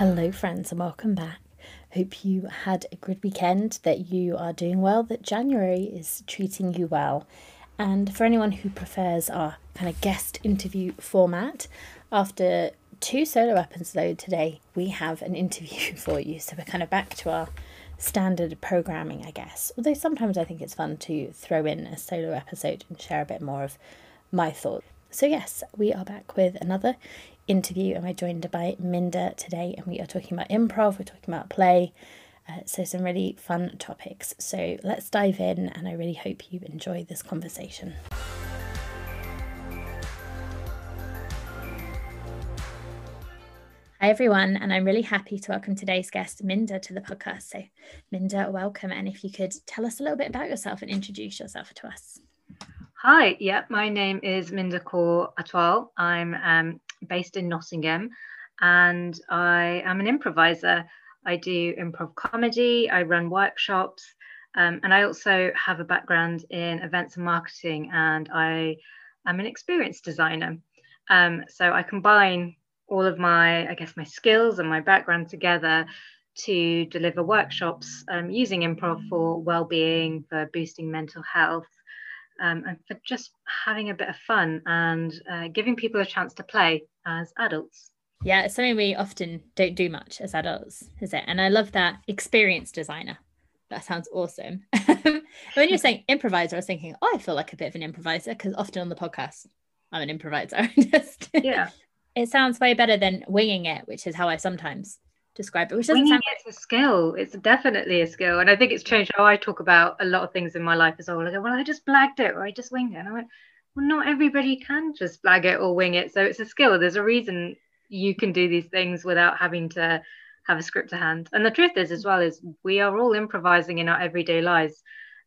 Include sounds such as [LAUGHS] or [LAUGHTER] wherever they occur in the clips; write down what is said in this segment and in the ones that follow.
Hello, friends, and welcome back. Hope you had a good weekend, that you are doing well, that January is treating you well. And for anyone who prefers our kind of guest interview format, after two solo episodes today, we have an interview [LAUGHS] for you. So we're kind of back to our standard programming, I guess. Although sometimes I think it's fun to throw in a solo episode and share a bit more of my thoughts. So, yes, we are back with another interview, and we're joined by Minda today, and we are talking about improv, we're talking about play. Uh, so, some really fun topics. So, let's dive in, and I really hope you enjoy this conversation. Hi, everyone, and I'm really happy to welcome today's guest, Minda, to the podcast. So, Minda, welcome. And if you could tell us a little bit about yourself and introduce yourself to us. Hi, yeah, my name is Minda Kaur Atwal. I'm um, based in Nottingham and I am an improviser. I do improv comedy, I run workshops, um, and I also have a background in events and marketing, and I am an experience designer. Um, so I combine all of my, I guess, my skills and my background together to deliver workshops um, using improv for well-being, for boosting mental health, um, and for just having a bit of fun and uh, giving people a chance to play as adults. Yeah, it's something we often don't do much as adults, is it? And I love that experience designer. That sounds awesome. [LAUGHS] when you're saying improviser, I was thinking, oh, I feel like a bit of an improviser because often on the podcast, I'm an improviser. [LAUGHS] Just yeah [LAUGHS] it sounds way better than winging it, which is how I sometimes describe it. Which doesn't sound it's a skill. It's definitely a skill, and I think it's changed how I talk about a lot of things in my life as well. I go, well, I just blagged it, or I just winged it, and I went, well, not everybody can just blag it or wing it. So it's a skill. There's a reason you can do these things without having to have a script to hand. And the truth is, as well, is we are all improvising in our everyday lives.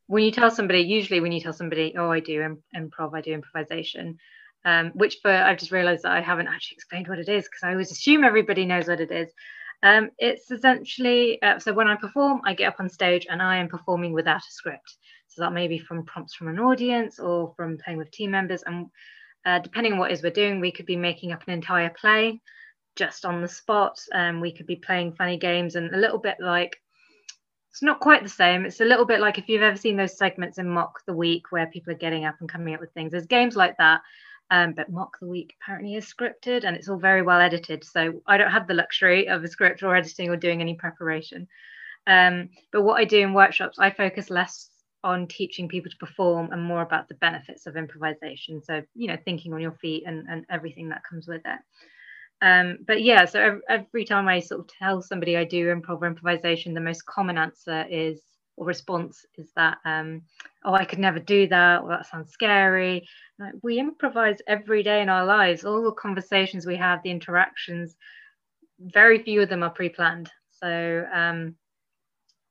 When you tell somebody, usually when you tell somebody, oh, I do improv, I do improvisation, um, which for I've just realized that I haven't actually explained what it is because I always assume everybody knows what it is. Um, it's essentially uh, so when I perform, I get up on stage and I am performing without a script. So that may be from prompts from an audience or from playing with team members. And uh, depending on what is we're doing, we could be making up an entire play just on the spot. Um, we could be playing funny games and a little bit like it's not quite the same. It's a little bit like if you've ever seen those segments in Mock the Week where people are getting up and coming up with things. There's games like that um, but Mock the Week apparently is scripted and it's all very well edited. So I don't have the luxury of a script or editing or doing any preparation. Um, but what I do in workshops, I focus less on teaching people to perform and more about the benefits of improvisation. So, you know, thinking on your feet and, and everything that comes with it. Um, but yeah, so every, every time I sort of tell somebody I do improv or improvisation, the most common answer is or response is that um, oh i could never do that or that sounds scary like, we improvise every day in our lives all the conversations we have the interactions very few of them are pre-planned so um,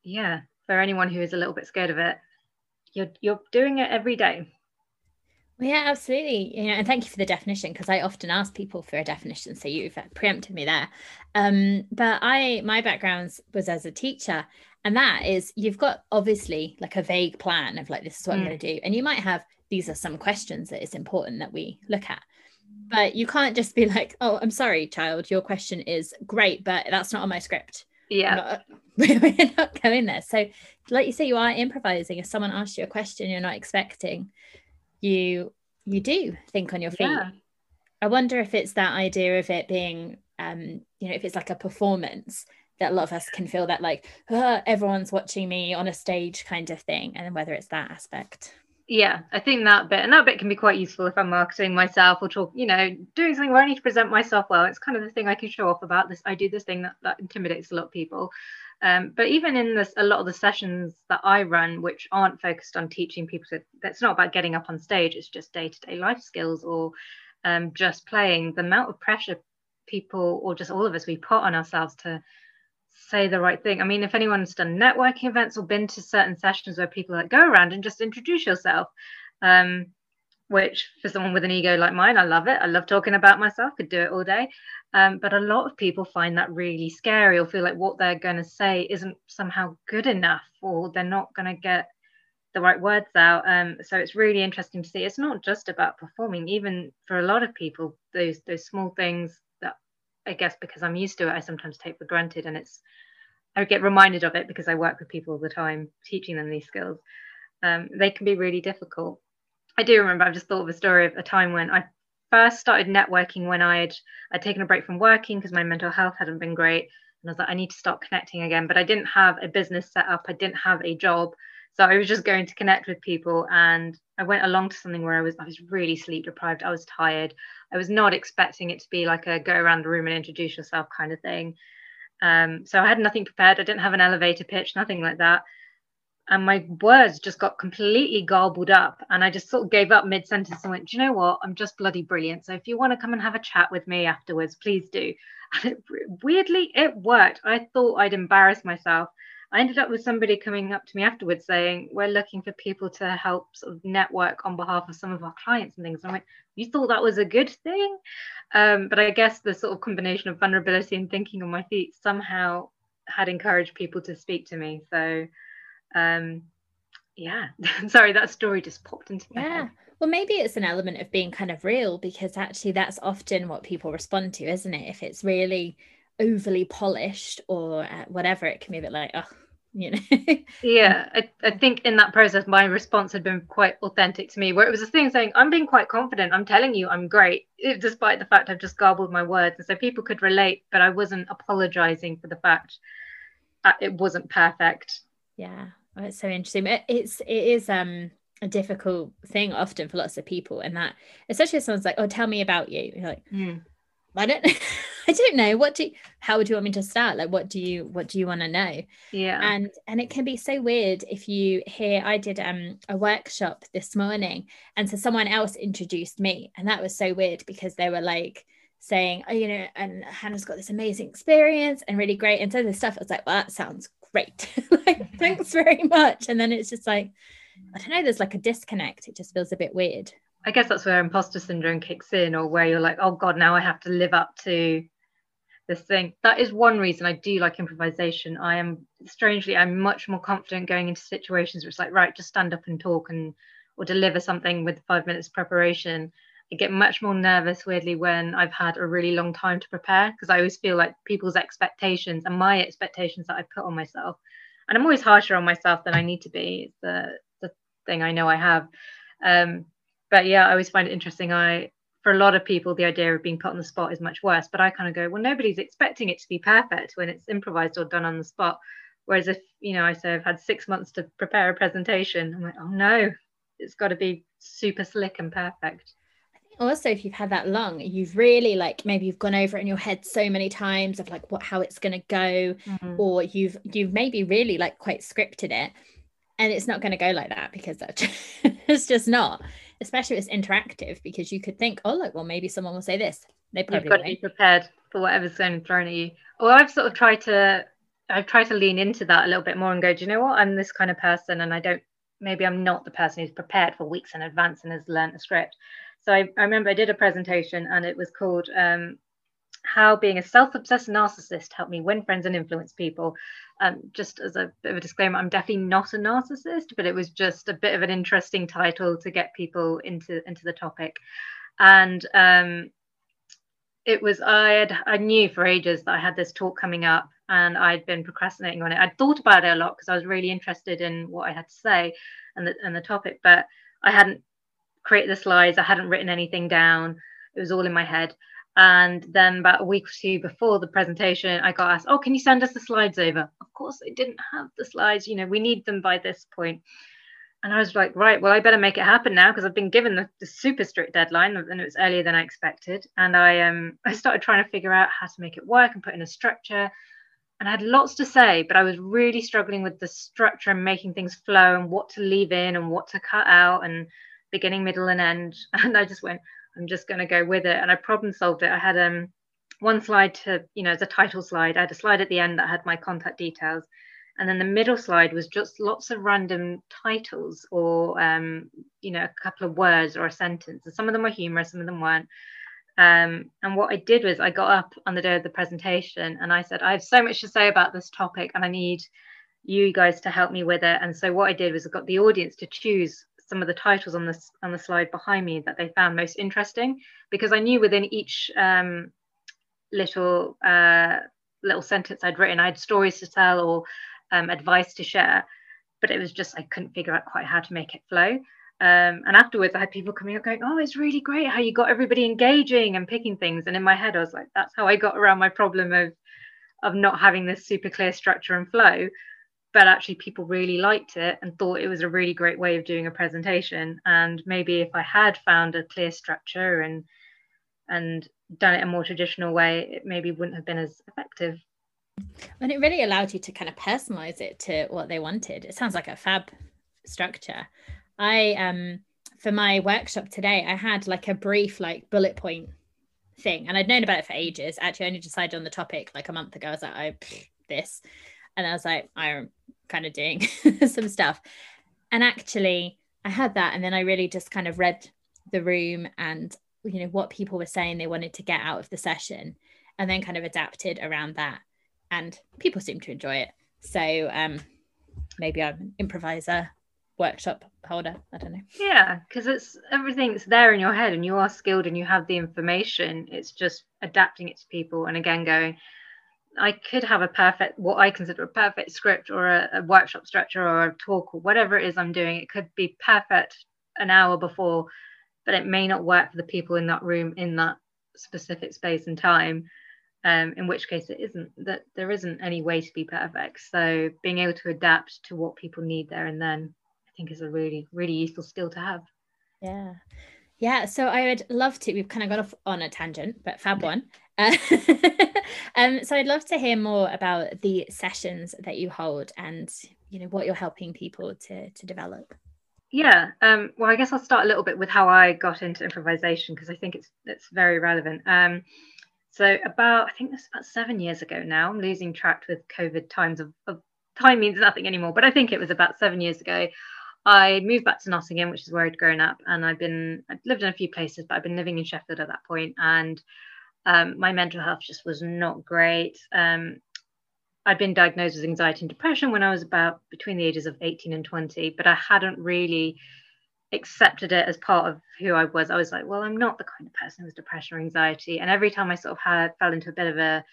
yeah for anyone who is a little bit scared of it you're you're doing it every day yeah, absolutely. You know, and thank you for the definition because I often ask people for a definition. So you've preempted me there. Um, but I, my background was as a teacher, and that is you've got obviously like a vague plan of like this is what mm. I'm going to do, and you might have these are some questions that it's important that we look at. But you can't just be like, oh, I'm sorry, child, your question is great, but that's not on my script. Yeah. We're not, [LAUGHS] we're not going there. So, like you say, you are improvising. If someone asks you a question you're not expecting, you you do think on your feet yeah. i wonder if it's that idea of it being um you know if it's like a performance that a lot of us can feel that like everyone's watching me on a stage kind of thing and whether it's that aspect. Yeah i think that bit and that bit can be quite useful if i'm marketing myself or talk you know doing something where i need to present myself well. It's kind of the thing i can show off about this. I do this thing that, that intimidates a lot of people. Um, but even in this, a lot of the sessions that I run, which aren't focused on teaching people to, that's not about getting up on stage. It's just day-to-day life skills or um, just playing, the amount of pressure people or just all of us we put on ourselves to say the right thing. I mean, if anyone's done networking events or been to certain sessions where people like go around and just introduce yourself, um, which for someone with an ego like mine, I love it. I love talking about myself, could do it all day. Um, but a lot of people find that really scary or feel like what they're going to say isn't somehow good enough or they're not going to get the right words out. Um, so it's really interesting to see. It's not just about performing. Even for a lot of people, those those small things I guess because I'm used to it, I sometimes take for granted, and it's I get reminded of it because I work with people all the time, teaching them these skills. Um, they can be really difficult. I do remember. I've just thought of a story of a time when I first started networking when I'd I'd taken a break from working because my mental health hadn't been great, and I was like, I need to start connecting again. But I didn't have a business set up. I didn't have a job. So I was just going to connect with people and I went along to something where I was I was really sleep deprived. I was tired. I was not expecting it to be like a go around the room and introduce yourself kind of thing. Um, so I had nothing prepared. I didn't have an elevator pitch, nothing like that. And my words just got completely garbled up. And I just sort of gave up mid sentence and went, Do you know what? I'm just bloody brilliant. So if you want to come and have a chat with me afterwards, please do. [LAUGHS] And it, weirdly, it worked. I thought I'd embarrass myself. I ended up with somebody coming up to me afterwards saying, We're looking for people to help sort of network on behalf of some of our clients and things. And I'm like, You thought that was a good thing? Um, but I guess the sort of combination of vulnerability and thinking on my feet somehow had encouraged people to speak to me. So, um, yeah, [LAUGHS] sorry, that story just popped into my yeah. head. Well, maybe it's an element of being kind of real because actually that's often what people respond to, isn't it? If it's really overly polished or uh, whatever, it can be a bit like, oh, you know? [LAUGHS] Yeah I, I think in that process my response had been quite authentic to me where it was a thing saying i'm being quite confident. I'm telling you i'm great. Despite the fact i've just garbled my words and so people could relate but i wasn't apologizing for the fact that it wasn't perfect. Yeah oh, it's so interesting. It's it is um a difficult thing often for lots of people and that especially if someone's like oh tell me about you You're like mm. I don't [LAUGHS] I don't know. What do how would you want me to start? Like what do you what do you want to know? Yeah. And and it can be so weird if you hear I did um a workshop this morning and so someone else introduced me and that was so weird because they were like saying oh you know and Hannah's got this amazing experience and really great and so this stuff I was like well that sounds great. [LAUGHS] Like thanks very much. And then it's just like I don't know there's like a disconnect. It just feels a bit weird I guess that's where imposter syndrome kicks in, or where you're like, oh God, now I have to live up to this thing. That is one reason I do like improvisation. I am strangely, I'm much more confident going into situations where it's like, right, just stand up and talk and or deliver something with five minutes preparation. I get much more nervous, weirdly, when I've had a really long time to prepare because I always feel like people's expectations and my expectations that I put on myself, and I'm always harsher on myself than I need to be. It's the the thing I know I have. Um, but yeah, I always find it interesting. I for a lot of people, the idea of being put on the spot is much worse. But I kind of go, well, nobody's expecting it to be perfect when it's improvised or done on the spot. Whereas if you know, I say I've had six months to prepare a presentation, I'm like, oh no, it's got to be super slick and perfect. Also, if you've had that long, you've really like maybe you've gone over it in your head so many times of like what how it's gonna go, mm-hmm. or you've you've maybe really like quite scripted it, and it's not going to go like that because that [LAUGHS] it's just not especially if it's interactive because you could think, oh look, well maybe someone will say this. They probably You've got to be prepared for whatever's going to thrown at you. Well, I've sort of tried to I've tried to lean into that a little bit more and go, do you know what? I'm this kind of person and I don't maybe I'm not the person who's prepared for weeks in advance and has learned the script. So I, I remember I did a presentation and it was called um, how being a self-obsessed narcissist helped me win friends and influence people. Um, just as a bit of a disclaimer, I'm definitely not a narcissist, but it was just a bit of an interesting title to get people into into the topic. And um, it was I had I knew for ages that I had this talk coming up, and I'd been procrastinating on it. I'd thought about it a lot because I was really interested in what I had to say and the and the topic, but I hadn't created the slides. I hadn't written anything down. It was all in my head. And then about a week or two before the presentation, I got asked, Oh, can you send us the slides over? Of course, I didn't have the slides. You know, we need them by this point. And I was like, Right, well, I better make it happen now because I've been given the, the, super strict deadline and it was earlier than I expected. And I um [LAUGHS] I started trying to figure out how to make it work and put in a structure. And I had lots to say, but I was really struggling with the structure and making things flow and what to leave in and what to cut out and beginning, middle, and end. [LAUGHS] And I just went, I'm just going to go with it. And I problem solved it. I had um one slide to, you know, as a title slide. I had a slide at the end that had my contact details. And then the middle slide was just lots of random titles or, um, you know, a couple of words or a sentence. And some of them were humorous, some of them weren't. Um, and what I did was I got up on the day of the presentation and I said, I have so much to say about this topic and I need you guys to help me with it. And so what I did was I got the audience to choose some of the titles on this on the slide behind me that they found most interesting because I knew within each um, little uh, little sentence I'd written, I had stories to tell or um, advice to share, but it was just I couldn't figure out quite how to make it flow. Um, and afterwards, I had people coming up going, "Oh, it's really great how you got everybody engaging and picking things." And in my head, I was like, "That's how I got around my problem of of not having this super clear structure and flow." But actually, people really liked it and thought it was a really great way of doing a presentation. And maybe if I had found a clear structure and and done it a more traditional way, it maybe wouldn't have been as effective. And it really allowed you to kind of personalize it to what they wanted. It sounds like a fab structure. I um for my workshop today, I had like a brief like bullet point thing, and I'd known about it for ages. Actually, I only decided on the topic like a month ago. I was like, I oh, this, and I was like, I'm kind of doing [LAUGHS] some stuff, and actually, I had that, and then I really just kind of read the room and you know what people were saying they wanted to get out of the session, and then kind of adapted around that, and people seem to enjoy it. So um, maybe I'm an improviser workshop holder. I don't know. Yeah, because it's everything's there in your head and you are skilled and you have the information. It's just adapting it to people and again going, I could have a perfect, what I consider a perfect script or a, a workshop structure or a talk or whatever it is I'm doing. It could be perfect an hour before, but it may not work for the people in that room in that specific space and time. Um, in which case it isn't that there isn't any way to be perfect. So being able to adapt to what people need there and then I think is a really, really useful skill to have. Yeah. Yeah. So I would love to, we've kind of gone off on a tangent, but fab one. Uh, [LAUGHS] um, so I'd love to hear more about the sessions that you hold and, you know, what you're helping people to, to develop. Yeah, um, well, I guess I'll start a little bit with how I got into improvisation because I think it's it's very relevant. Um, so about I think that's about seven years ago now. I'm losing track with COVID times of, of time means nothing anymore, but I think it was about seven years ago. I moved back to Nottingham, which is where I'd grown up, and I've been I'd lived in a few places, but I've been living in Sheffield at that point, and um, my mental health just was not great. Um, I'd been diagnosed with anxiety and depression when I was about between the ages of 18 and 20, but I hadn't really accepted it as part of who I was. I was like, well, I'm not the kind of person with depression or anxiety. And every time I sort of had fell into a bit of a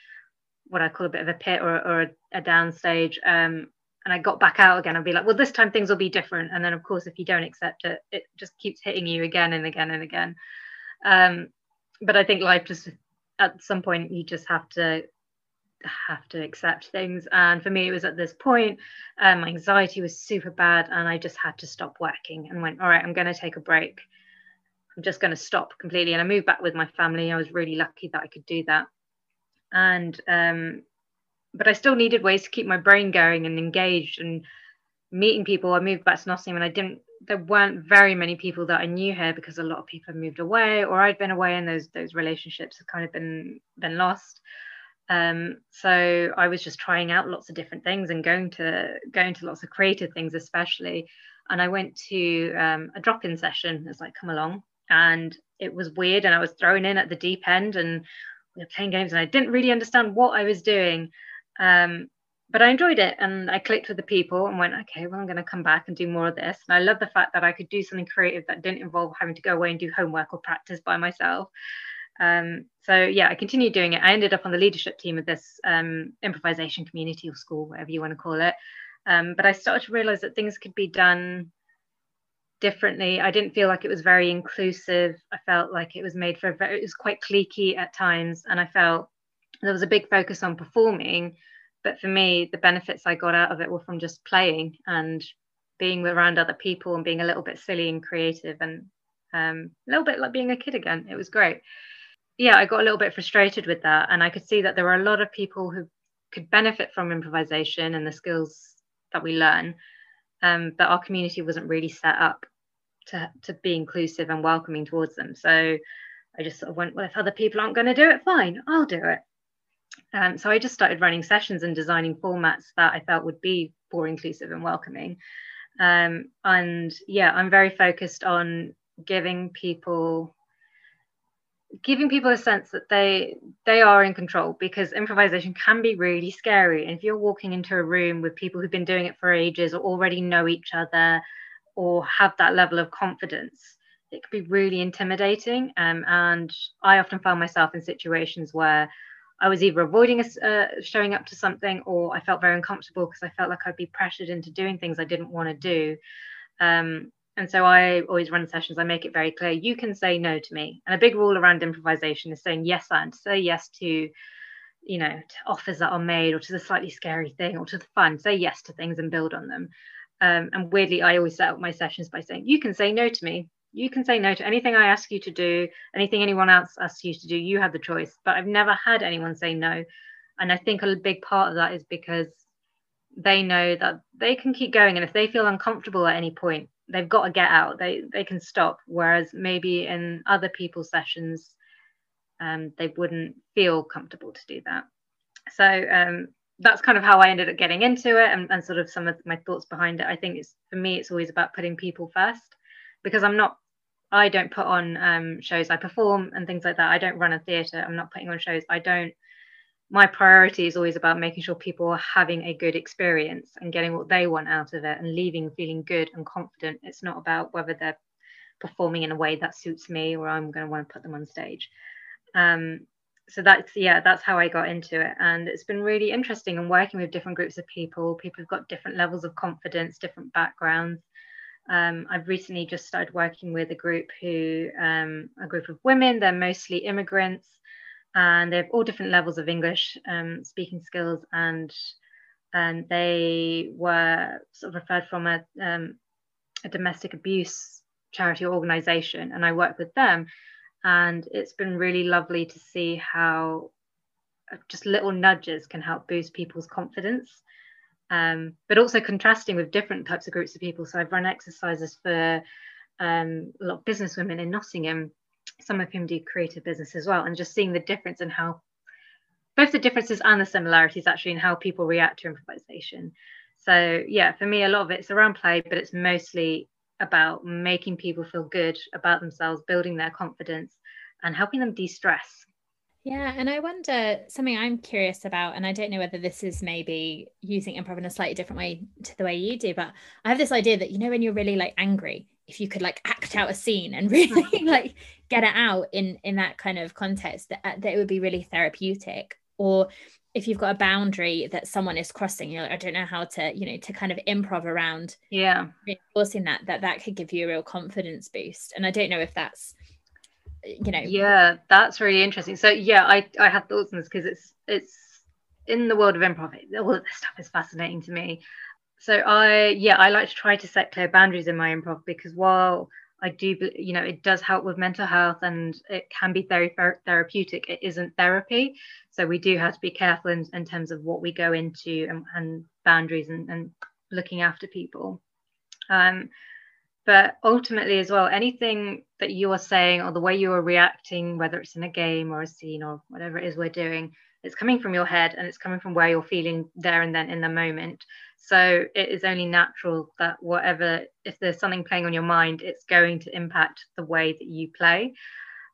what I call a bit of a pit or, or a, a down stage, um, and I got back out again, I'd be like, well, this time things will be different. And then, of course, if you don't accept it, it just keeps hitting you again and again and again. Um, but I think life just at some point you just have to have to accept things. And for me, it was at this point, um, my anxiety was super bad, and I just had to stop working and went, all right, I'm going to take a break. I'm just going to stop completely. And I moved back with my family. I was really lucky that I could do that. And um, but I still needed ways to keep my brain going and engaged and meeting people. I moved back to Nottingham and I didn't there weren't very many people that I knew here because a lot of people had moved away or I'd been away and those those relationships had kind of been been lost. Um, so I was just trying out lots of different things and going to going to lots of creative things especially. And I went to um, a drop-in session as like come along and it was weird and I was thrown in at the deep end and we were playing games and I didn't really understand what I was doing. Um, but I enjoyed it and I clicked with the people and went, okay, well, I'm going to come back and do more of this. And I love the fact that I could do something creative that didn't involve having to go away and do homework or practice by myself. Um, so yeah, I continued doing it. I ended up on the leadership team of this um, improvisation community or school, whatever you want to call it. Um, but I started to realize that things could be done differently. I didn't feel like it was very inclusive. I felt like it was made for very, it was quite cliquey at times, and I felt there was a big focus on performing but for me the benefits i got out of it were from just playing and being around other people and being a little bit silly and creative and um, a little bit like being a kid again. It was great. Yeah i got a little bit frustrated with that. And i could see that there were a lot of people who could benefit from improvisation and the skills that we learn um, but our community wasn't really set up to, to be inclusive and welcoming towards them. So I just sort of went, well, if other people aren't going to do it, fine, I'll do it. Um, so I just started running sessions and designing formats that I felt would be more inclusive and welcoming. Um, and yeah, I'm very focused on giving people giving people a sense that they they are in control because improvisation can be really scary and if you're walking into a room with people who've been doing it for ages or already know each other or have that level of confidence it can be really intimidating um, and i often found myself in situations where i was either avoiding uh, showing up to something or i felt very uncomfortable because i felt like i'd be pressured into doing things i didn't want to do um, and so I always run sessions, I make it very clear you can say no to me. And a big rule around improvisation is saying yes and say yes to, you know, to offers that are made or to the slightly scary thing or to the fun. Say yes to things and build on them. Um, and weirdly, I always set up my sessions by saying, you can say no to me. You can say no to anything I ask you to do, anything anyone else asks you to do. You have the choice. But I've never had anyone say no. And I think a big part of that is because they know that they can keep going. And if they feel uncomfortable at any point, they've got to get out they they can stop whereas maybe in other people's sessions um, they wouldn't feel comfortable to do that so um, that's kind of how i ended up getting into it and, and sort of some of my thoughts behind it i think it's for me it's always about putting people first because i'm not i don't put on um, shows i perform and things like that i don't run a theatre i'm not putting on shows i don't my priority is always about making sure people are having a good experience and getting what they want out of it and leaving feeling good and confident. It's not about whether they're performing in a way that suits me or I'm going to want to put them on stage. Um, so that's yeah, that's how I got into it, and it's been really interesting and working with different groups of people. People have got different levels of confidence, different backgrounds. Um, I've recently just started working with a group who, um, a group of women. They're mostly immigrants and they have all different levels of English um, speaking skills, and and they were sort of referred from a, um, a domestic abuse charity organization, and I work with them, and it's been really lovely to see how uh, just little nudges can help boost people's confidence. Um, but also contrasting with different types of groups of people. So I've run exercises for um, a lot of business women in Nottingham some of whom do creative business as well, and just seeing the difference in how both the differences and the similarities actually in how people react to improvisation. So yeah, for me, a lot of it's around play, but it's mostly about making people feel good about themselves, building their confidence, and helping them de-stress. Yeah, and I wonder something I'm curious about, and I don't know whether this is maybe using improv in a slightly different way to the way you do, but I have this idea that you know when you're really like angry, if you could like act out a scene and [LAUGHS] really uh-huh. like get it out in in that kind of context that, uh, that it would be really therapeutic or if you've got a boundary that someone is crossing you're like i don't know how to you know to kind of improv around yeah. reinforcing that that that could give you a real confidence boost and i don't know if that's you know. Yeah that's really interesting. So yeah i i have thoughts on this because it's it's in the world of improv all of this stuff is fascinating to me. So I yeah I like to try to set clear boundaries in my improv because while I do you know it does help with mental health and it can be very therapeutic it isn't therapy. So we do have to be careful in, in terms of what we go into and, and boundaries and, and, looking after people. Um, but ultimately as well anything that you are saying or the way you are reacting whether it's in a game or a scene or whatever it is we're doing it's coming from your head and it's coming from where you're feeling there and then in the moment. So it is only natural that whatever if there's something playing on your mind it's going to impact the way that you play.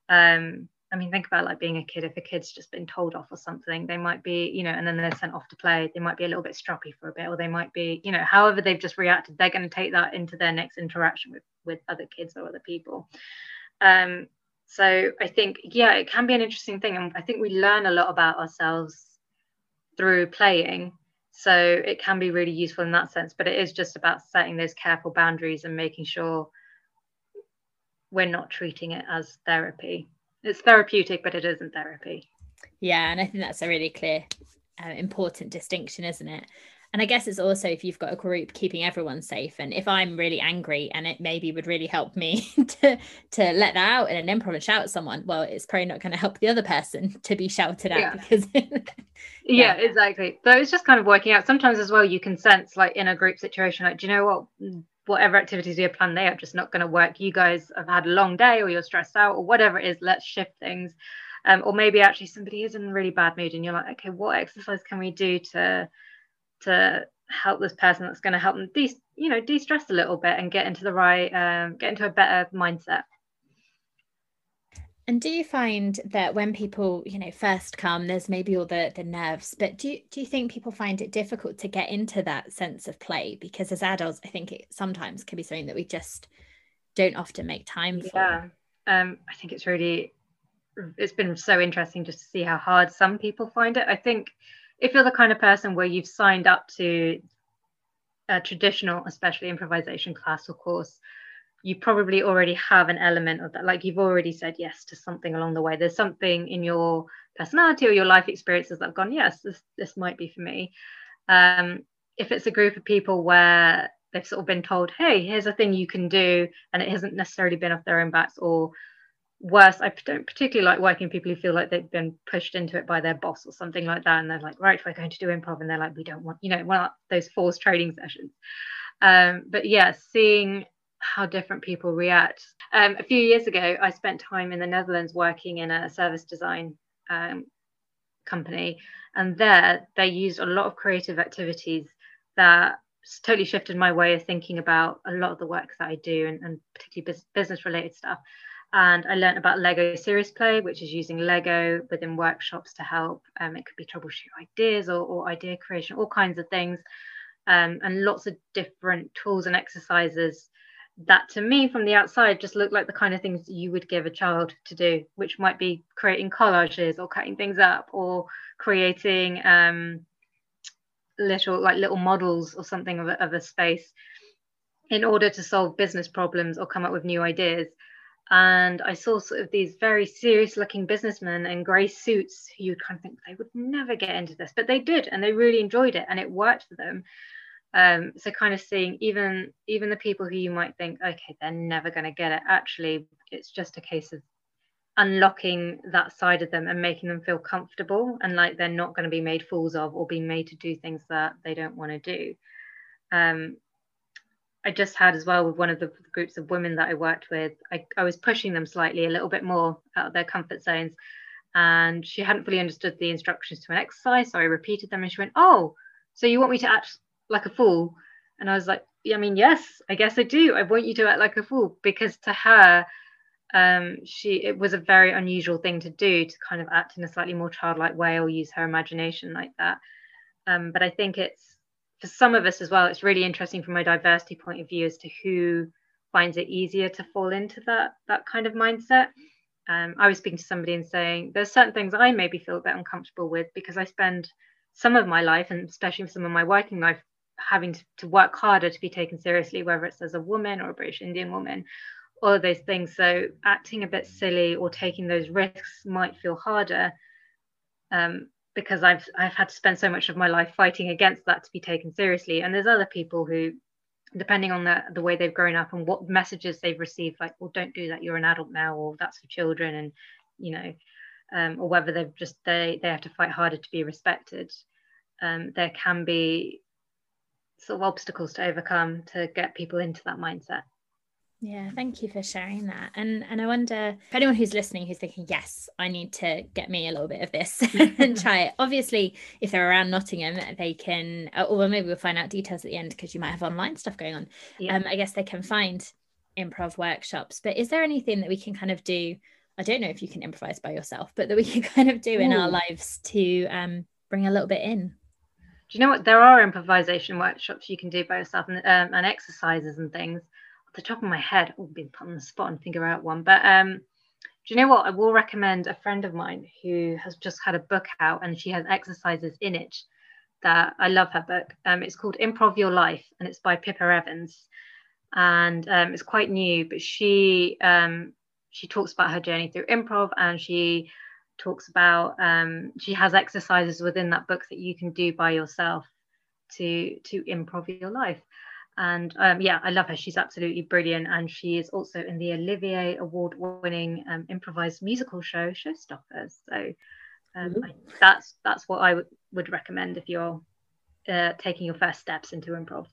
Um i mean think about like being a kid if a kid's just been told off or something they might be you know and then they're sent off to play they might be a little bit stroppy for a bit or they might be you know however they've just reacted they're going to take that into their next interaction with with other kids or other people um so I think, yeah, it can be an interesting thing. And I think we learn a lot about ourselves through playing. So it can be really useful in that sense. But it is just about setting those careful boundaries and making sure we're not treating it as therapy. It's therapeutic, but it isn't therapy. Yeah. And I think that's a really clear, uh, important distinction, isn't it? and i guess it's also if you've got a group keeping everyone safe and if i'm really angry and it maybe would really help me [LAUGHS] to to let that out in an improv and shout at someone well it's probably not going to help the other person [LAUGHS] to be shouted at yeah. because [LAUGHS] yeah. yeah. exactly but it's just kind of working out sometimes as well you can sense like in a group situation like do you know what whatever activities you have planned, they are just not going to work. You guys have had a long day or you're stressed out or whatever it is, let's shift things. Um, or maybe actually somebody is in a really bad mood and you're like, okay, what exercise can we do to to help this person that's going to help them de- you know de-stress a little bit and get into the right um, get into a better mindset and do you find that when people, you know, first come, there's maybe all the the nerves, but do you, do you think people find it difficult to get into that sense of play? Because as adults, I think it sometimes can be something that we just don't often make time for. Yeah, um, I think it's really, it's been so interesting just to see how hard some people find it. I think if you're the kind of person where you've signed up to a traditional, especially improvisation class or course, you probably already have an element of that. Like you've already said yes to something along the way. There's something in your personality or your life experiences that have gone yes this this might be for me. Um, if it's a group of people where they've sort of been told hey here's a thing you can do and it hasn't necessarily been off their own backs or worse i don't particularly like working people who feel like they've been pushed into it by their boss or something like that and they're like right we're going to do improv and they're like we don't want you know want those forced training sessions. Um, but yeah seeing how different people react. Um, a few years ago, I spent time in the Netherlands working in a service design um, company, and there they used a lot of creative activities that totally shifted my way of thinking about a lot of the work that I do, and, and particularly business related stuff. And I learned about Lego Serious Play, which is using Lego within workshops to help. Um, it could be troubleshoot ideas or, or idea creation, all kinds of things. Um, and lots of different tools and exercises that to me from the outside just looked like the kind of things you would give a child to do, which might be creating collages or cutting things up or creating um, little like little models or something of a, of a space in order to solve business problems or come up with new ideas. And I saw sort of these very serious looking businessmen in grey suits who you'd kind of think they would never get into this, but they did and they really enjoyed it and it worked for them um, so kind of seeing even even the people who you might think okay they're never going to get it actually it's just a case of unlocking that side of them and making them feel comfortable and like they're not going to be made fools of or being made to do things that they don't want to do. Um, i just had as well with one of the groups of women that i worked with I, I was pushing them slightly a little bit more out of their comfort zones and she hadn't fully understood the instructions to an exercise so i repeated them and she went oh so you want me to act like a fool. And i was like i mean yes i guess i do. I want you to act like a fool. Because to her um, she it was a very unusual thing to do to kind of act in a slightly more childlike way or use her imagination like that. Um, but i think it's for some of us as well it's really interesting from a diversity point of view as to who finds it easier to fall into that that kind of mindset. Um, i was speaking to somebody and saying there's certain things i maybe feel a bit uncomfortable with because i spend some of my life and especially some of my working life having to, to work harder to be taken seriously, whether it's as a woman or a British Indian woman, all of those things. So acting a bit silly or taking those risks might feel harder um, because I've I've had to spend so much of my life fighting against that to be taken seriously. And there's other people who, depending on the the way they've grown up and what messages they've received, like, well, don't do that, you're an adult now, or that's for children, and you know, um, or whether they've just they they have to fight harder to be respected. Um, there can be sort of obstacles to overcome to get people into that mindset. Yeah, thank you for sharing that. And and I wonder if anyone who's listening who's thinking, yes, I need to get me a little bit of this [LAUGHS] and [LAUGHS] try it. Obviously, if they're around Nottingham, they can, uh, or maybe we'll find out details at the end because you might have online stuff going on. Yeah. Um, I guess they can find improv workshops. But is there anything that we can kind of do? I don't know if you can improvise by yourself, but that we can [LAUGHS] kind of do in Ooh. our lives to um, bring a little bit in do you know what? There are improvisation workshops you can do by yourself and, um, and exercises and things. Off the top of my head, I've been put on the spot and figure out one. But um, do you know what? I will recommend a friend of mine who has just had a book out and she has exercises in it that I love her book. Um, it's called Improv Your Life and it's by Pippa Evans. And um, it's quite new, but she um, she talks about her journey through improv and she talks about um, she has exercises within that book that you can do by yourself to to improv your life and um, yeah i love her she's absolutely brilliant and she is also in the olivier award winning um, improvised musical show showstoppers so um, mm-hmm. I, that's that's what i w- would recommend if you're uh, taking your first steps into improv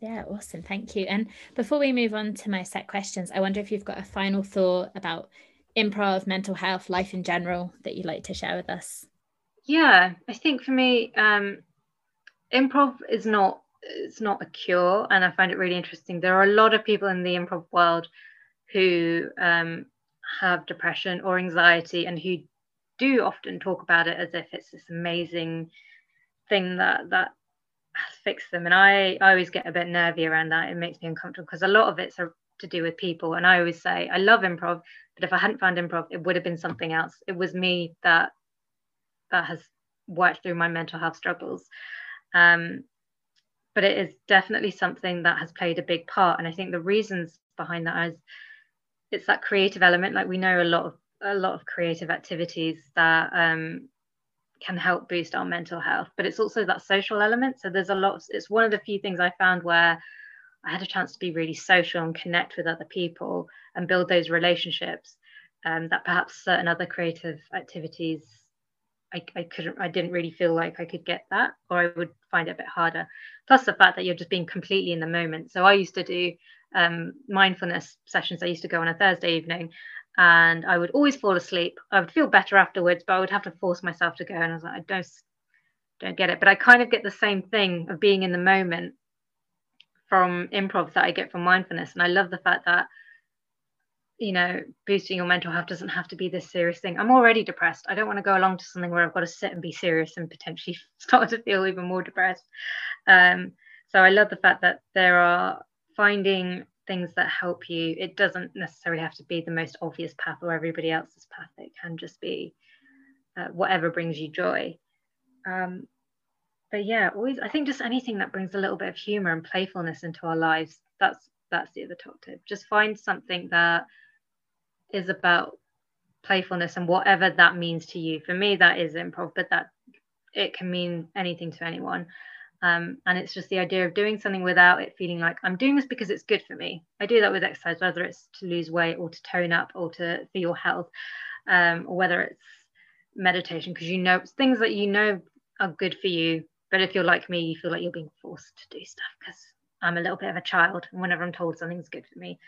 Yeah, awesome. Thank you. And before we move on to my set questions, I wonder if you've got a final thought about improv, mental health, life in general that you'd like to share with us. Yeah, I think for me, um, improv is not it's not a cure, and I find it really interesting. There are a lot of people in the improv world who um, have depression or anxiety, and who do often talk about it as if it's this amazing thing that that has fixed them. And I, I always get a bit nervy around that. It makes me uncomfortable because a lot of it's to do with people. And I always say, I love improv, but if I hadn't found improv, it would have been something else. It was me that that has worked through my mental health struggles. Um, but it is definitely something that has played a big part. And I think the reasons behind that is it's that creative element. Like we know a lot of a lot of creative activities that um, can help boost our mental health but it's also that social element so there's a lot it's one of the few things i found where i had a chance to be really social and connect with other people and build those relationships um, that perhaps certain other creative activities I, I couldn't i didn't really feel like i could get that or i would find it a bit harder plus the fact that you're just being completely in the moment so i used to do um, mindfulness sessions i used to go on a thursday evening and I would always fall asleep. I would feel better afterwards, but I would have to force myself to go. And I was like, I don't, don't get it. But I kind of get the same thing of being in the moment from improv that I get from mindfulness. And I love the fact that, you know, boosting your mental health doesn't have to be this serious thing. I'm already depressed. I don't want to go along to something where I've got to sit and be serious and potentially [LAUGHS] start to feel even more depressed. Um, so I love the fact that there are finding things that help you. It doesn't necessarily have to be the most obvious path or everybody else's path. It can just be uh, whatever brings you joy. Um, but yeah, always I think just anything that brings a little bit of humor and playfulness into our lives. That's that's the other top tip. Just find something that is about playfulness and whatever that means to you. For me, that is improv, but that it can mean anything to anyone. Um, and it's just the idea of doing something without it feeling like I'm doing this because it's good for me. I do that with exercise, whether it's to lose weight or to tone up or to for your health, um, or whether it's meditation because you know things that you know are good for you. But if you're like me, you feel like you're being forced to do stuff because I'm a little bit of a child. And whenever I'm told something's good for me,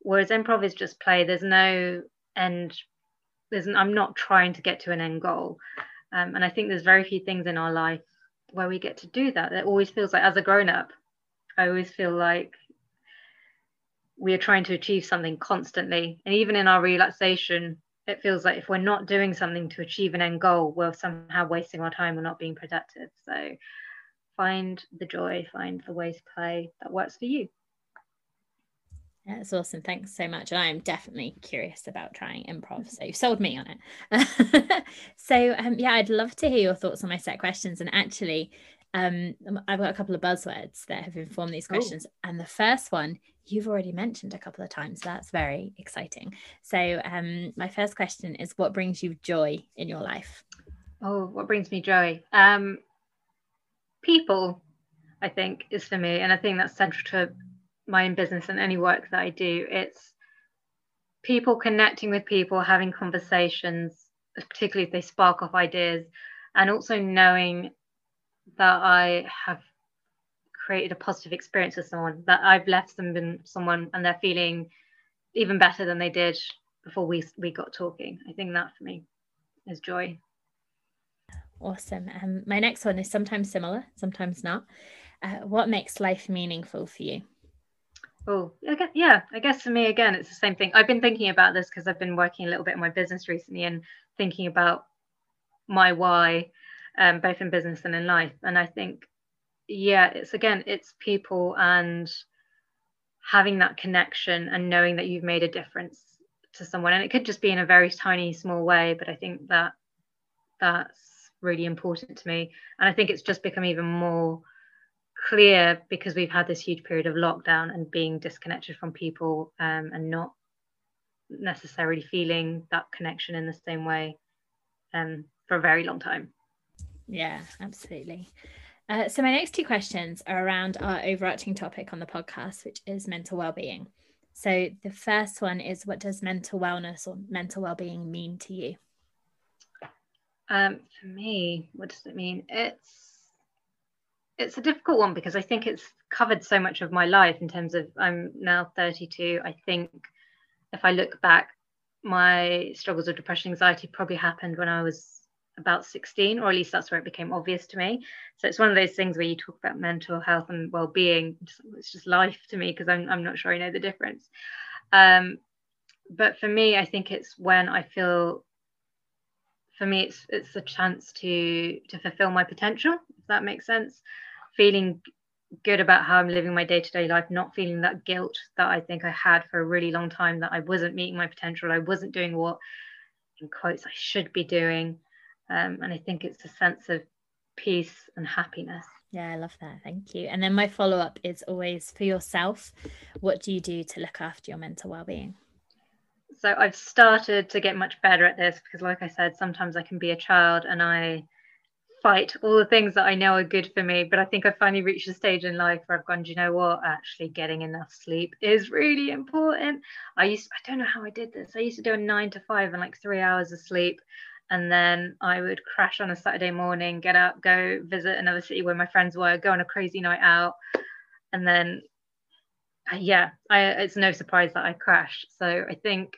whereas improv is just play. There's no end. There's an, I'm not trying to get to an end goal. Um, and I think there's very few things in our life where we get to do that. It always feels like, as a grown up, I always feel like we are trying to achieve something constantly. And even in our relaxation, it feels like if we're not doing something to achieve an end goal, we're somehow wasting our time or not being productive. So find the joy, find the ways to play that works for you. That's awesome. Thanks so much. And I am definitely curious about trying improv. So you sold me on it. [LAUGHS] so um, yeah, I'd love to hear your thoughts on my set questions. And actually, um, I've got a couple of buzzwords that have informed these questions. Oh. And the first one you've already mentioned a couple of times. So that's very exciting. So um, my first question is what brings you joy in your life? Oh, what brings me joy? Um, people, I think, is for me. And I think that's central to my own business and any work that I do, it's people connecting with people, having conversations, particularly if they spark off ideas, and also knowing that I have created a positive experience with someone, that I've left them in someone and they're feeling even better than they did before we we got talking. I think that for me is joy. Awesome. Um, my next one is sometimes similar, sometimes not. Uh, what makes life meaningful for you? Oh, yeah. I guess for me again, it's the same thing. I've been thinking about this because I've been working a little bit in my business recently and thinking about my why, um, both in business and in life. And I think, yeah, it's again, it's people and having that connection and knowing that you've made a difference to someone. And it could just be in a very tiny, small way, but I think that that's really important to me. And I think it's just become even more clear because we've had this huge period of lockdown and being disconnected from people um, and not necessarily feeling that connection in the same way um, for a very long time. Yeah, absolutely. Uh, so, my next two questions are around our overarching topic on the podcast, which is mental well-being. So, the first one is, what does mental wellness or mental well-being mean to you? Um, for me, what does it mean? It's it's a difficult one because I think it's covered so much of my life in terms of I'm now 32. I think if I look back, my struggles with depression anxiety probably happened when I was about 16, or at least that's where it became obvious to me. So it's one of those things where you talk about mental health and well-being. It's just life to me because I'm, I'm not sure I know the difference. Um, but for me, I think it's when I feel for me it's it's a chance to to fulfill my potential if that makes sense feeling good about how i'm living my day-to-day life not feeling that guilt that i think i had for a really long time that i wasn't meeting my potential i wasn't doing what in quotes i should be doing um, and i think it's a sense of peace and happiness yeah i love that thank you and then my follow-up is always for yourself what do you do to look after your mental well-being so I've started to get much better at this because, like I said, sometimes I can be a child and I fight all the things that I know are good for me. But I think I finally reached a stage in life where I've gone, do you know what? Actually, getting enough sleep is really important. I used, I don't know how I did this. I used to do a nine to five and like three hours of sleep. And then I would crash on a Saturday morning, get up, go visit another city where my friends were, go on a crazy night out. And then, uh, yeah, I, it's no surprise that I crashed. So I think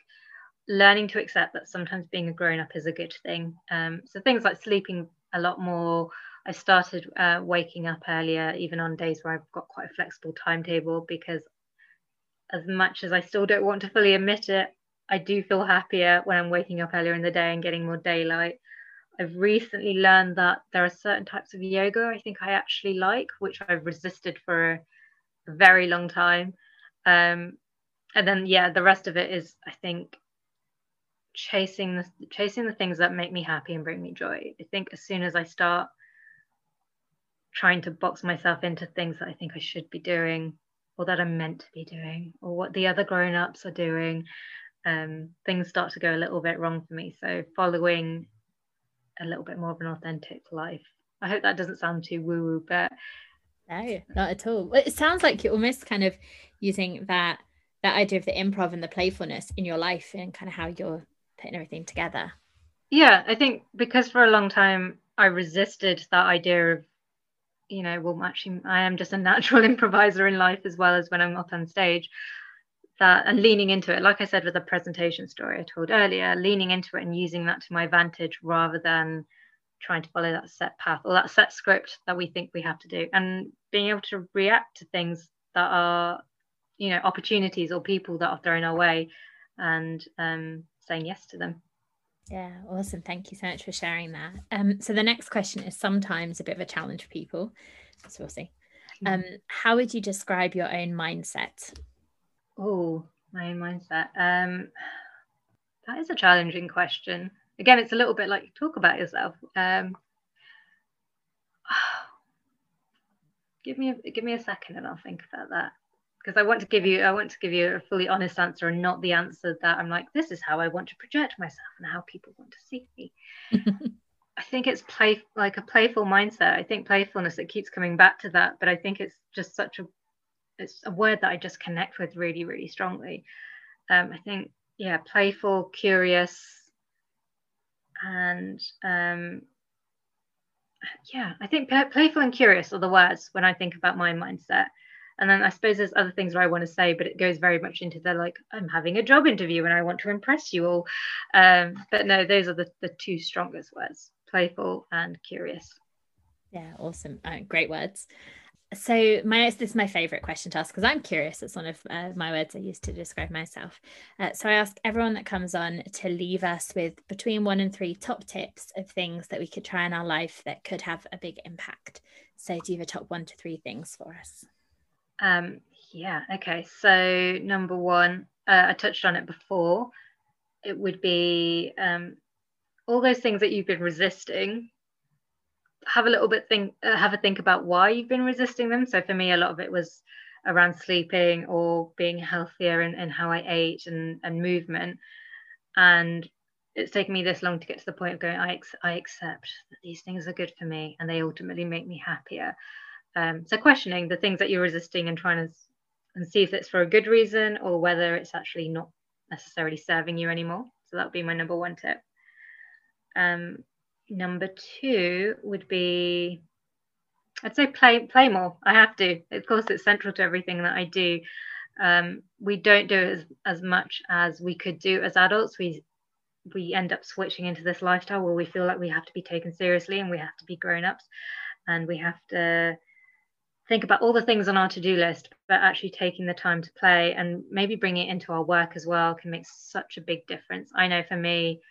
learning to accept that sometimes being a grown up is a good thing. Um, so things like sleeping a lot more. I started uh, waking up earlier, even on days where I've got quite a flexible timetable, because as much as I still don't want to fully admit it, I do feel happier when I'm waking up earlier in the day and getting more daylight. I've recently learned that there are certain types of yoga I think I actually like, which I've resisted for a very long time. Um, and then, yeah, the rest of it is, I think, chasing the chasing the things that make me happy and bring me joy. I think as soon as I start trying to box myself into things that I think I should be doing or that I'm meant to be doing or what the other grown-ups are doing, um, things start to go a little bit wrong for me. So following a little bit more of an authentic life. I hope that doesn't sound too woo-woo, but no, not at all. Well, it sounds like you're almost kind of using that that idea of the improv and the playfulness in your life and kind of how you're putting everything together yeah i think because for a long time i resisted that idea of you know well actually i am just a [LAUGHS] natural improviser in life as well as when i'm up on stage that and leaning into it like i said with the presentation story i told earlier leaning into it and using that to my advantage rather than trying to follow that set path or that set script that we think we have to do and being able to react to things that are you know opportunities or people that are thrown our way and um, saying yes to them. Yeah, awesome. Thank you so much for sharing that. Um, so the next question is sometimes a bit of a challenge for people. So we'll see. Hmm. Um, how would you describe your own mindset? Oh, my own mindset. Um, that is a challenging question. Again, it's a little bit like talk about yourself. Um, [SIGHS] give me a give me a second and I'll think about that because I want to give you I want to give you a fully honest answer and not the answer that I'm like this is how I want to project myself and how people want to see me. [LAUGHS] I think it's play like a playful mindset. I think playfulness it keeps coming back to that, but I think it's just such a it's a word that I just connect with really really strongly. Um, I think yeah, playful, curious, and um, yeah, I think playful and curious are the words when I think about my mindset. And then i suppose there's other things where i want to say but it goes very much into the like i'm having a job interview and i want to impress you all. Um, but no those are the, the two strongest words playful and curious. Yeah awesome. Uh, great words so my this is my favorite question to ask because i'm curious it's one of uh, my words i use to describe myself uh, so i ask everyone that comes on to leave us with between one and three top tips of things that we could try in our life that could have a big impact so do you have a top one to three things for us um, yeah, okay. So, number one, uh, I touched on it before. It would be um, all those things that you've been resisting. Have a little bit think, uh, have a think about why you've been resisting them. So, for me, a lot of it was around sleeping or being healthier and, and how I ate and, and movement. And it's taken me this long to get to the point of going, I, ex- I accept that these things are good for me and they ultimately make me happier. Um, so questioning the things that you're resisting and trying to and see if it's for a good reason or whether it's actually not necessarily serving you anymore. So that would be my number one tip. Um, number two would be I'd say play play more. I have to. Of course, it's central to everything that I do. Um, we don't do as, as much as we could do as adults. We we end up switching into this lifestyle where we feel like we have to be taken seriously and we have to be grown ups and we have to think about all the things on our to-do list but actually taking the time to play and maybe bringing it into our work as well can make such a big difference i know for me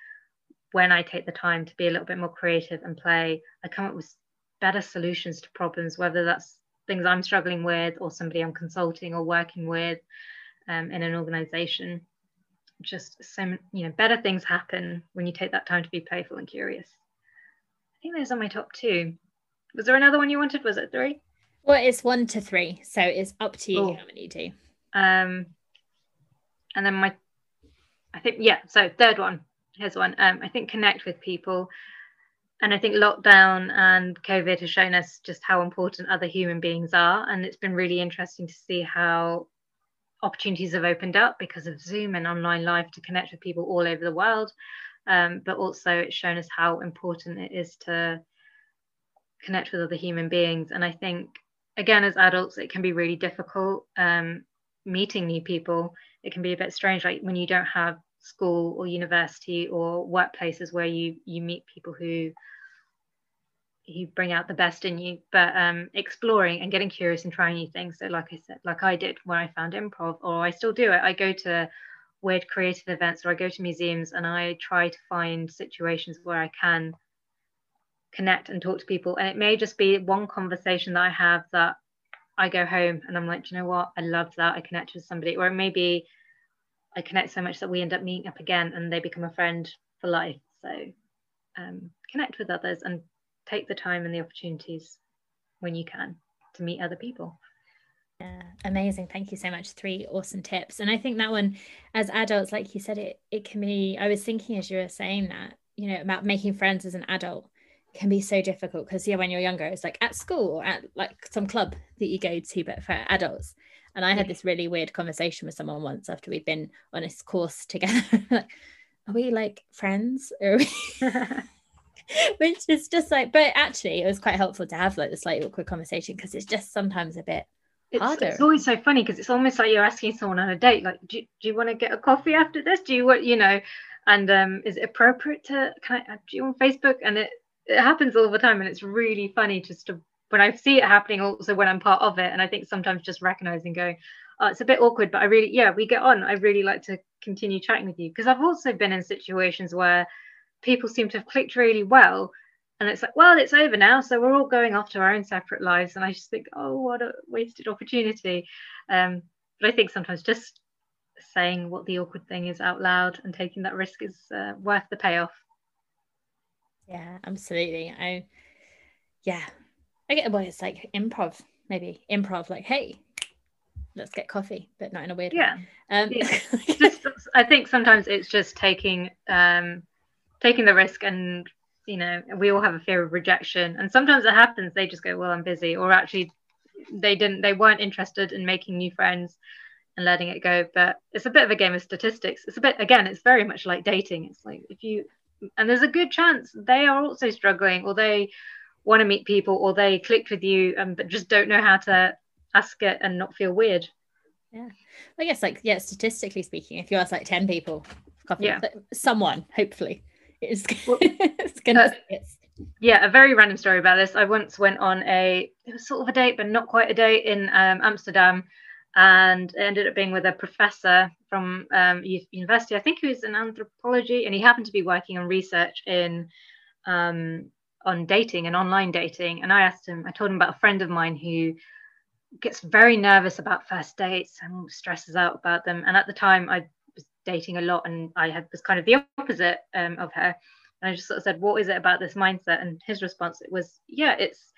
when i take the time to be a little bit more creative and play i come up with better solutions to problems whether that's things i'm struggling with or somebody i'm consulting or working with um, in an organization. Just so you know better things happen when you take that time to be playful and curious. I think those are my top two. Was there another one you wanted? Was it three? Well it's one to three so it's up to you oh. how many you do um and then my i think yeah so third one here's one um i think connect with people and i think lockdown and covid has shown us just how important other human beings are and it's been really interesting to see how opportunities have opened up because of Zoom and online live to connect with people all over the world. Um, but also, it's shown us how important it is to connect with other human beings. And I think, again, as adults, it can be really difficult um, meeting new people. It can be a bit strange, like when you don't have school or university or workplaces where you you meet people who who bring out the best in you. But um, exploring and getting curious and trying new things. So like i said like i did when i found improv or i still do it. I go to weird creative events or i go to museums and i try to find situations where i can connect and talk to people. And it may just be one conversation that i have that i go home and i'm like you know what? I loved that. I connect with somebody. Or it may be i connect so much that we end up meeting up again and they become a friend for life so um, connect with others and take the time and the opportunities when you can to meet other people. Yeah, amazing. Thank you so much. Three awesome tips. And I think that one, as adults, like you said, it it can be. I was thinking as you were saying that, you know, about making friends as an adult can be so difficult because yeah, when you're younger, it's like at school or at like some club that you go to, but for adults. And I had this really weird conversation with someone once after we'd been on this course together. [LAUGHS] like, are we like friends? [LAUGHS] Or we [LAUGHS] which is just like but actually it was quite helpful to have like the slightly awkward conversation because it's just sometimes a bit it's, harder. it's always so funny because it's almost like you're asking someone on a date like do, do you want to get a coffee after this do you want you know and um is it appropriate to can I do you on Facebook and it it happens all the time and it's really funny just to when I see it happening also when I'm part of it and I think sometimes just recognizing going oh it's a bit awkward but I really yeah we get on. I really like to continue chatting with you. Because I've also been in situations where people seem to have clicked really well and it's like well it's over now so we're all going off to our own separate lives. And i just think oh what a wasted opportunity. Um, but i think sometimes just saying what the awkward thing is out loud and taking that risk is uh, worth the payoff. Yeah absolutely. I yeah i get well it's like improv maybe improv like hey let's get coffee but not in a weird yeah, way um, yeah. [LAUGHS] just, i think sometimes it's just taking um taking the risk and you know we all have a fear of rejection. And sometimes it happens they just go well i'm busy or actually they didn't they weren't interested in making new friends and letting it go. But it's a bit of a game of statistics. It's a bit again it's very much like dating. It's like if you and there's a good chance they are also struggling or they want to meet people or they clicked with you and but just don't know how to ask it and not feel weird. Yeah. I guess like yeah statistically speaking if you ask like 10 people coffee, yeah. someone hopefully it's, [LAUGHS] it's gonna uh, yeah a very random story about this. I once went on a it was sort of a date but not quite a date in um, amsterdam and it ended up being with a professor from um, university. I think he was in anthropology and he happened to be working on research in um, on dating and online dating and i asked him i told him about a friend of mine who gets very nervous about first dates and stresses out about them and at the time i was dating a lot and I had was kind of the opposite um, of her. And I just sort of said, what is it about this mindset? And his response was, yeah, it's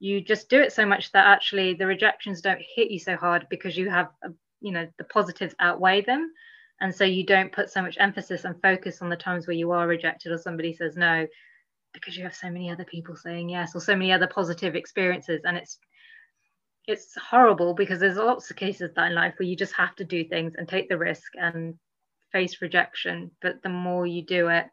you just do it so much that actually the rejections don't hit you so hard because you have, a, you know, the positives outweigh them. And so you don't put so much emphasis and focus on the times where you are rejected or somebody says no, because you have so many other people saying yes or so many other positive experiences. And it's it's horrible because there's lots of cases that in life where you just have to do things and take the risk and face rejection, but the more you do it,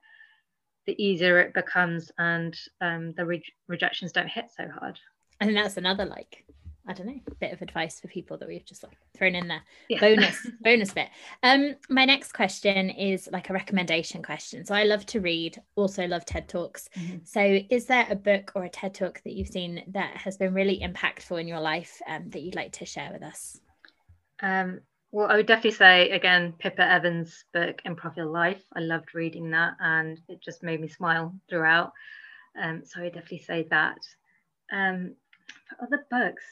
the easier it becomes, and um, the re- rejections don't hit so hard. and that's another like I don't know, bit of advice for people that we've just like thrown in there. Yeah. Bonus, [LAUGHS] bonus bit. Um, my next question is like a recommendation question. So I love to read, also love TED Talks. Mm-hmm. So is there a book or a TED Talk that you've seen that has been really impactful in your life um, that you'd like to share with us? Um, well, I would definitely say again, Pippa Evans' book Improv Your Life. I loved reading that and it just made me smile throughout. Um, so I would definitely say that. Um, other books,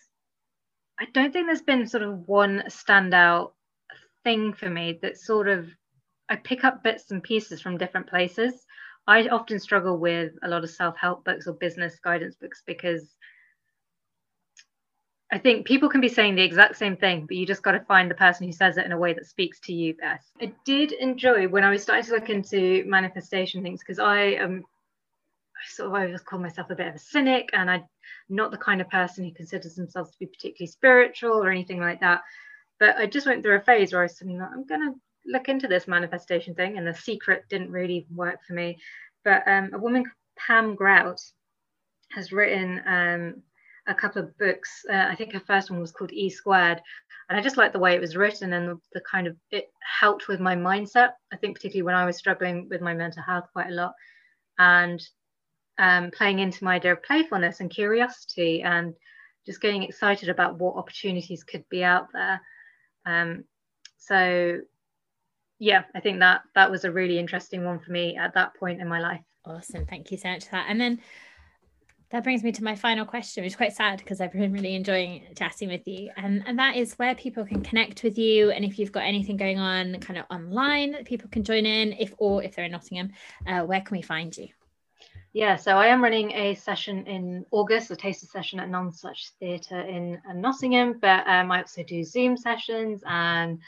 I don't think there's been sort of one standout thing for me that sort of I pick up bits and pieces from different places. I often struggle with a lot of self-help books or business guidance books because I think people can be saying the exact same thing, but you just got to find the person who says it in a way that speaks to you best. I did enjoy when I was starting to look into manifestation things because I am sort of always call myself a bit of a cynic and I'm not the kind of person who considers themselves to be particularly spiritual or anything like that. But I just went through a phase where I was saying, I'm going to look into this manifestation thing. And the secret didn't really work for me. But um, a woman, Pam Grout, has written um, a couple of books. Uh, I think her first one was called E Squared. And I just liked the way it was written and the, the kind of, it helped with my mindset. I think, particularly when I was struggling with my mental health quite a lot. And um, playing into my idea of playfulness and curiosity and just getting excited about what opportunities could be out there. Um, so yeah, I think that that was a really interesting one for me at that point in my life. Awesome. Thank you so much for that. And then that brings me to my final question, which is quite sad because I've been really enjoying chatting with you. And, and that is where people can connect with you. And if you've got anything going on kind of online that people can join in, if or if they're in Nottingham, uh, where can we find you? Yeah, so I am running a session in August, a taster session at Nonsuch Theatre in uh, Nottingham, but um, I also do Zoom sessions and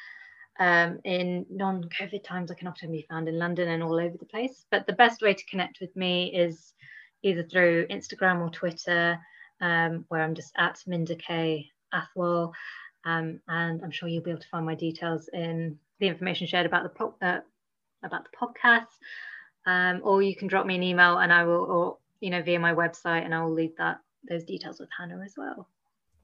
um, in non-COVID times, I can often be found in London and all over the place. But the best way to connect with me is either through Instagram or Twitter, um, where I'm just at Minda K Athwal, um, and I'm sure you'll be able to find my details in the information shared about the uh, about the podcast um, or you can drop me an email and I will, or you know, via my website, and I will leave that those details with Hannah as well.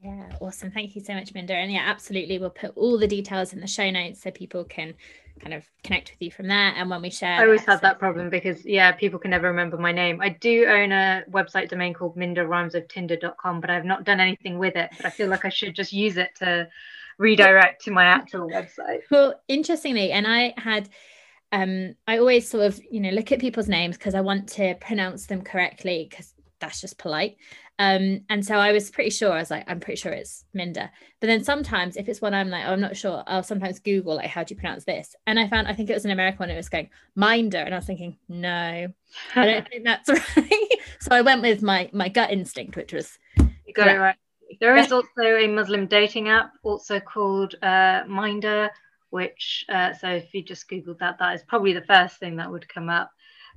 Yeah, awesome. Thank you so much, Minda. And yeah, absolutely. We'll put all the details in the show notes so people can kind of connect with you from there. And when we share, I always have that problem because, yeah, people can never remember my name. I do own a website domain called mindarhymesoftinder.com, but I've not done anything with it. But I feel like I should just use it to redirect to my actual website. Well, interestingly, and I had um, I always sort of, you know, look at people's names because I want to pronounce them correctly because that's just polite. Um, and so I was pretty sure, I was like, I'm pretty sure it's Minda. But then sometimes if it's one I'm like, oh, I'm not sure, I'll sometimes Google like, how do you pronounce this? And I found, I think it was an American one, it was going Minder. And I was thinking, no, I don't [LAUGHS] think that's [LAUGHS] right. so I went with my my gut instinct, which was you got it right. There is also a Muslim dating app also called uh, Minder which uh, so if you just googled that that is probably the first thing that would come up.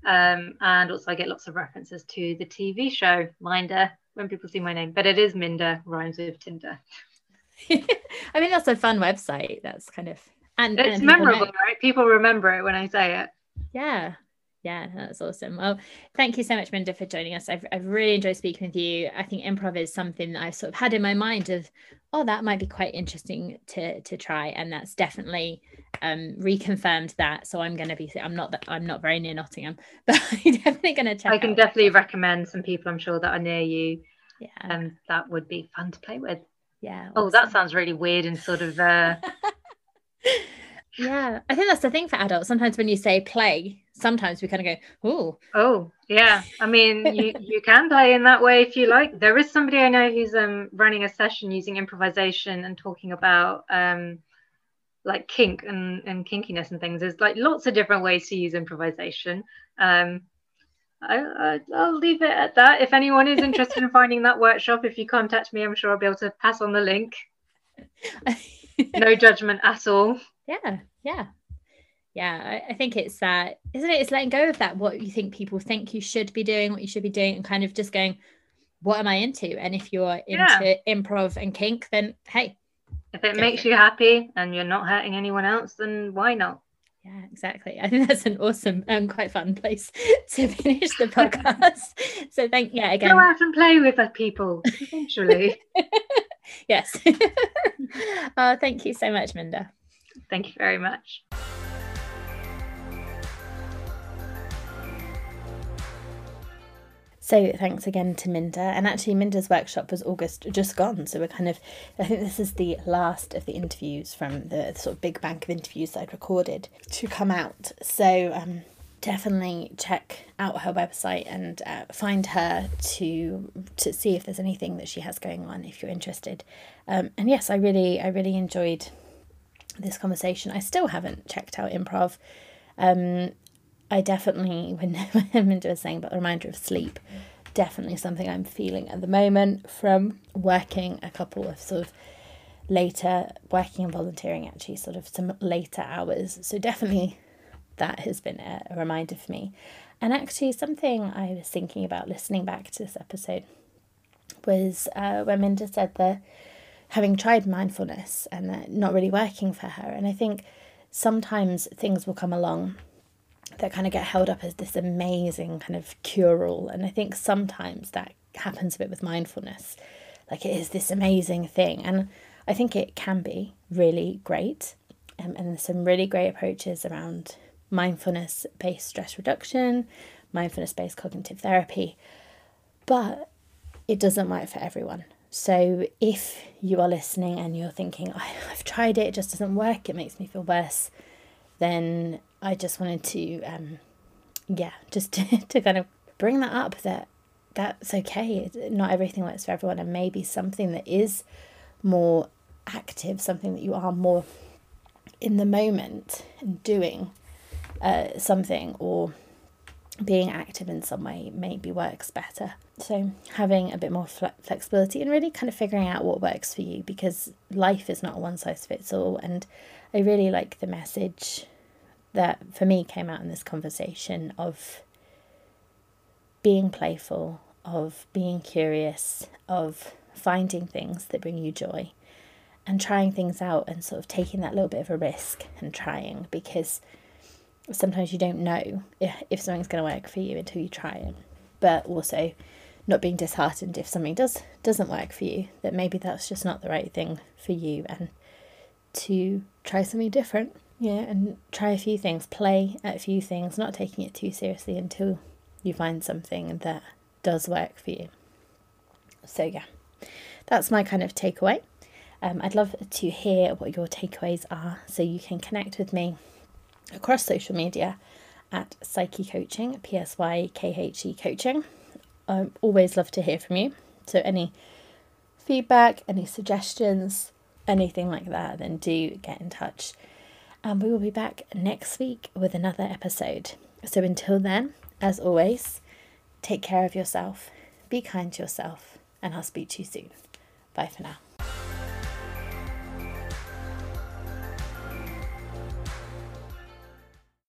Um, and also i get lots of references to the tv show minder when people see my name but it is minder rhymes with tinder. [LAUGHS] I mean that's a fun website that's kind of and it's and memorable right? People remember it when i say it. Yeah yeah, that's awesome. Well, thank you so much, Minda, for joining us. I've, I've really enjoyed speaking with you. I think improv is something that I've sort of had in my mind of, oh, that might be quite interesting to to try, and that's definitely um, reconfirmed that. So I'm going to be. I'm not that I'm not very near Nottingham, [LAUGHS] but I'm definitely going to check. I can definitely recommend some people. I'm sure that are near you. Yeah, and um, that would be fun to play with. Yeah. Awesome. Oh, that sounds really weird and sort of. Uh... [LAUGHS] yeah, I think that's the thing for adults. Sometimes when you say play, sometimes we kind of go, oh, oh, yeah. I mean, [LAUGHS] you you can play in that way if you like. There is somebody I know who's um running a session using improvisation and talking about um like kink and and kinkiness and things. There's like lots of different ways to use improvisation. Um, I, I will leave it at that. If anyone is interested in finding that workshop, if you contact me, I'm sure I'll be able to pass on the link. [LAUGHS] no judgment at all. Yeah, yeah yeah I, I, think it's that isn't it it's letting go of that what you think people think you should be doing what you should be doing and kind of just going what am i into and if you're into yeah. improv and kink then hey if it makes it. you happy and you're not hurting anyone else then why not Yeah, exactly. I think [LAUGHS] that's an awesome and quite fun place [LAUGHS] to finish the [LAUGHS] podcast. so thank yeah again. Go out and play with other people eventually. yes. uh, thank you so much, Minda. Thank you very much. So thanks again to Minda. And actually, Minda's workshop was August just gone. So we're kind of, I think this is the last of the interviews from the sort of big bank of interviews that I'd recorded to come out. So um, definitely check out her website and uh, find her to to see if there's anything that she has going on if you're interested. Um, and yes, I really I really enjoyed this conversation. I still haven't checked out improv. Um, I definitely, [LAUGHS] when, Minda was saying about the reminder of sleep, definitely something I'm feeling at the moment from working a couple of sort of later, working and volunteering actually, sort of some later hours. So definitely that has been a, a reminder for me. And actually, something I was thinking about listening back to this episode was uh, when Minda said that having tried mindfulness and that not really working for her. And I think sometimes things will come along that kind of get held up as this amazing kind of cure all. And I think sometimes that happens a bit with mindfulness. Like it is this amazing thing. And I think it can be really great. Um, and there's some really great approaches around mindfulness based stress reduction, mindfulness based cognitive therapy. But it doesn't work for everyone. So if you are listening and you're thinking, I've tried it, it just doesn't work, it makes me feel worse, then I just wanted to, um, yeah, just [LAUGHS] to, to kind of bring that up that that's okay. Not everything works for everyone, and maybe something that is more active, something that you are more in the moment and doing uh, something or being active in some way maybe works better. So, having a bit more fle- flexibility and really kind of figuring out what works for you because life is not a one size fits all. And I really like the message that for me came out in this conversation of being playful, of being curious, of finding things that bring you joy and trying things out and sort of taking that little bit of a risk and trying because sometimes you don't know if, if something's going to work for you until you try it but also not being disheartened if something does doesn't work for you that maybe that's just not the right thing for you and to try something different yeah, and try a few things, play at a few things, not taking it too seriously until you find something that does work for you. So, yeah, that's my kind of takeaway. Um, I'd love to hear what your takeaways are so you can connect with me across social media at Psykhe Coaching, P S Y K H E Coaching. I always love to hear from you. So, any feedback, any suggestions, anything like that, then do get in touch and we will be back next week with another episode. So until then, as always, take care of yourself, be kind to yourself, and I'll speak to you soon. Bye for now.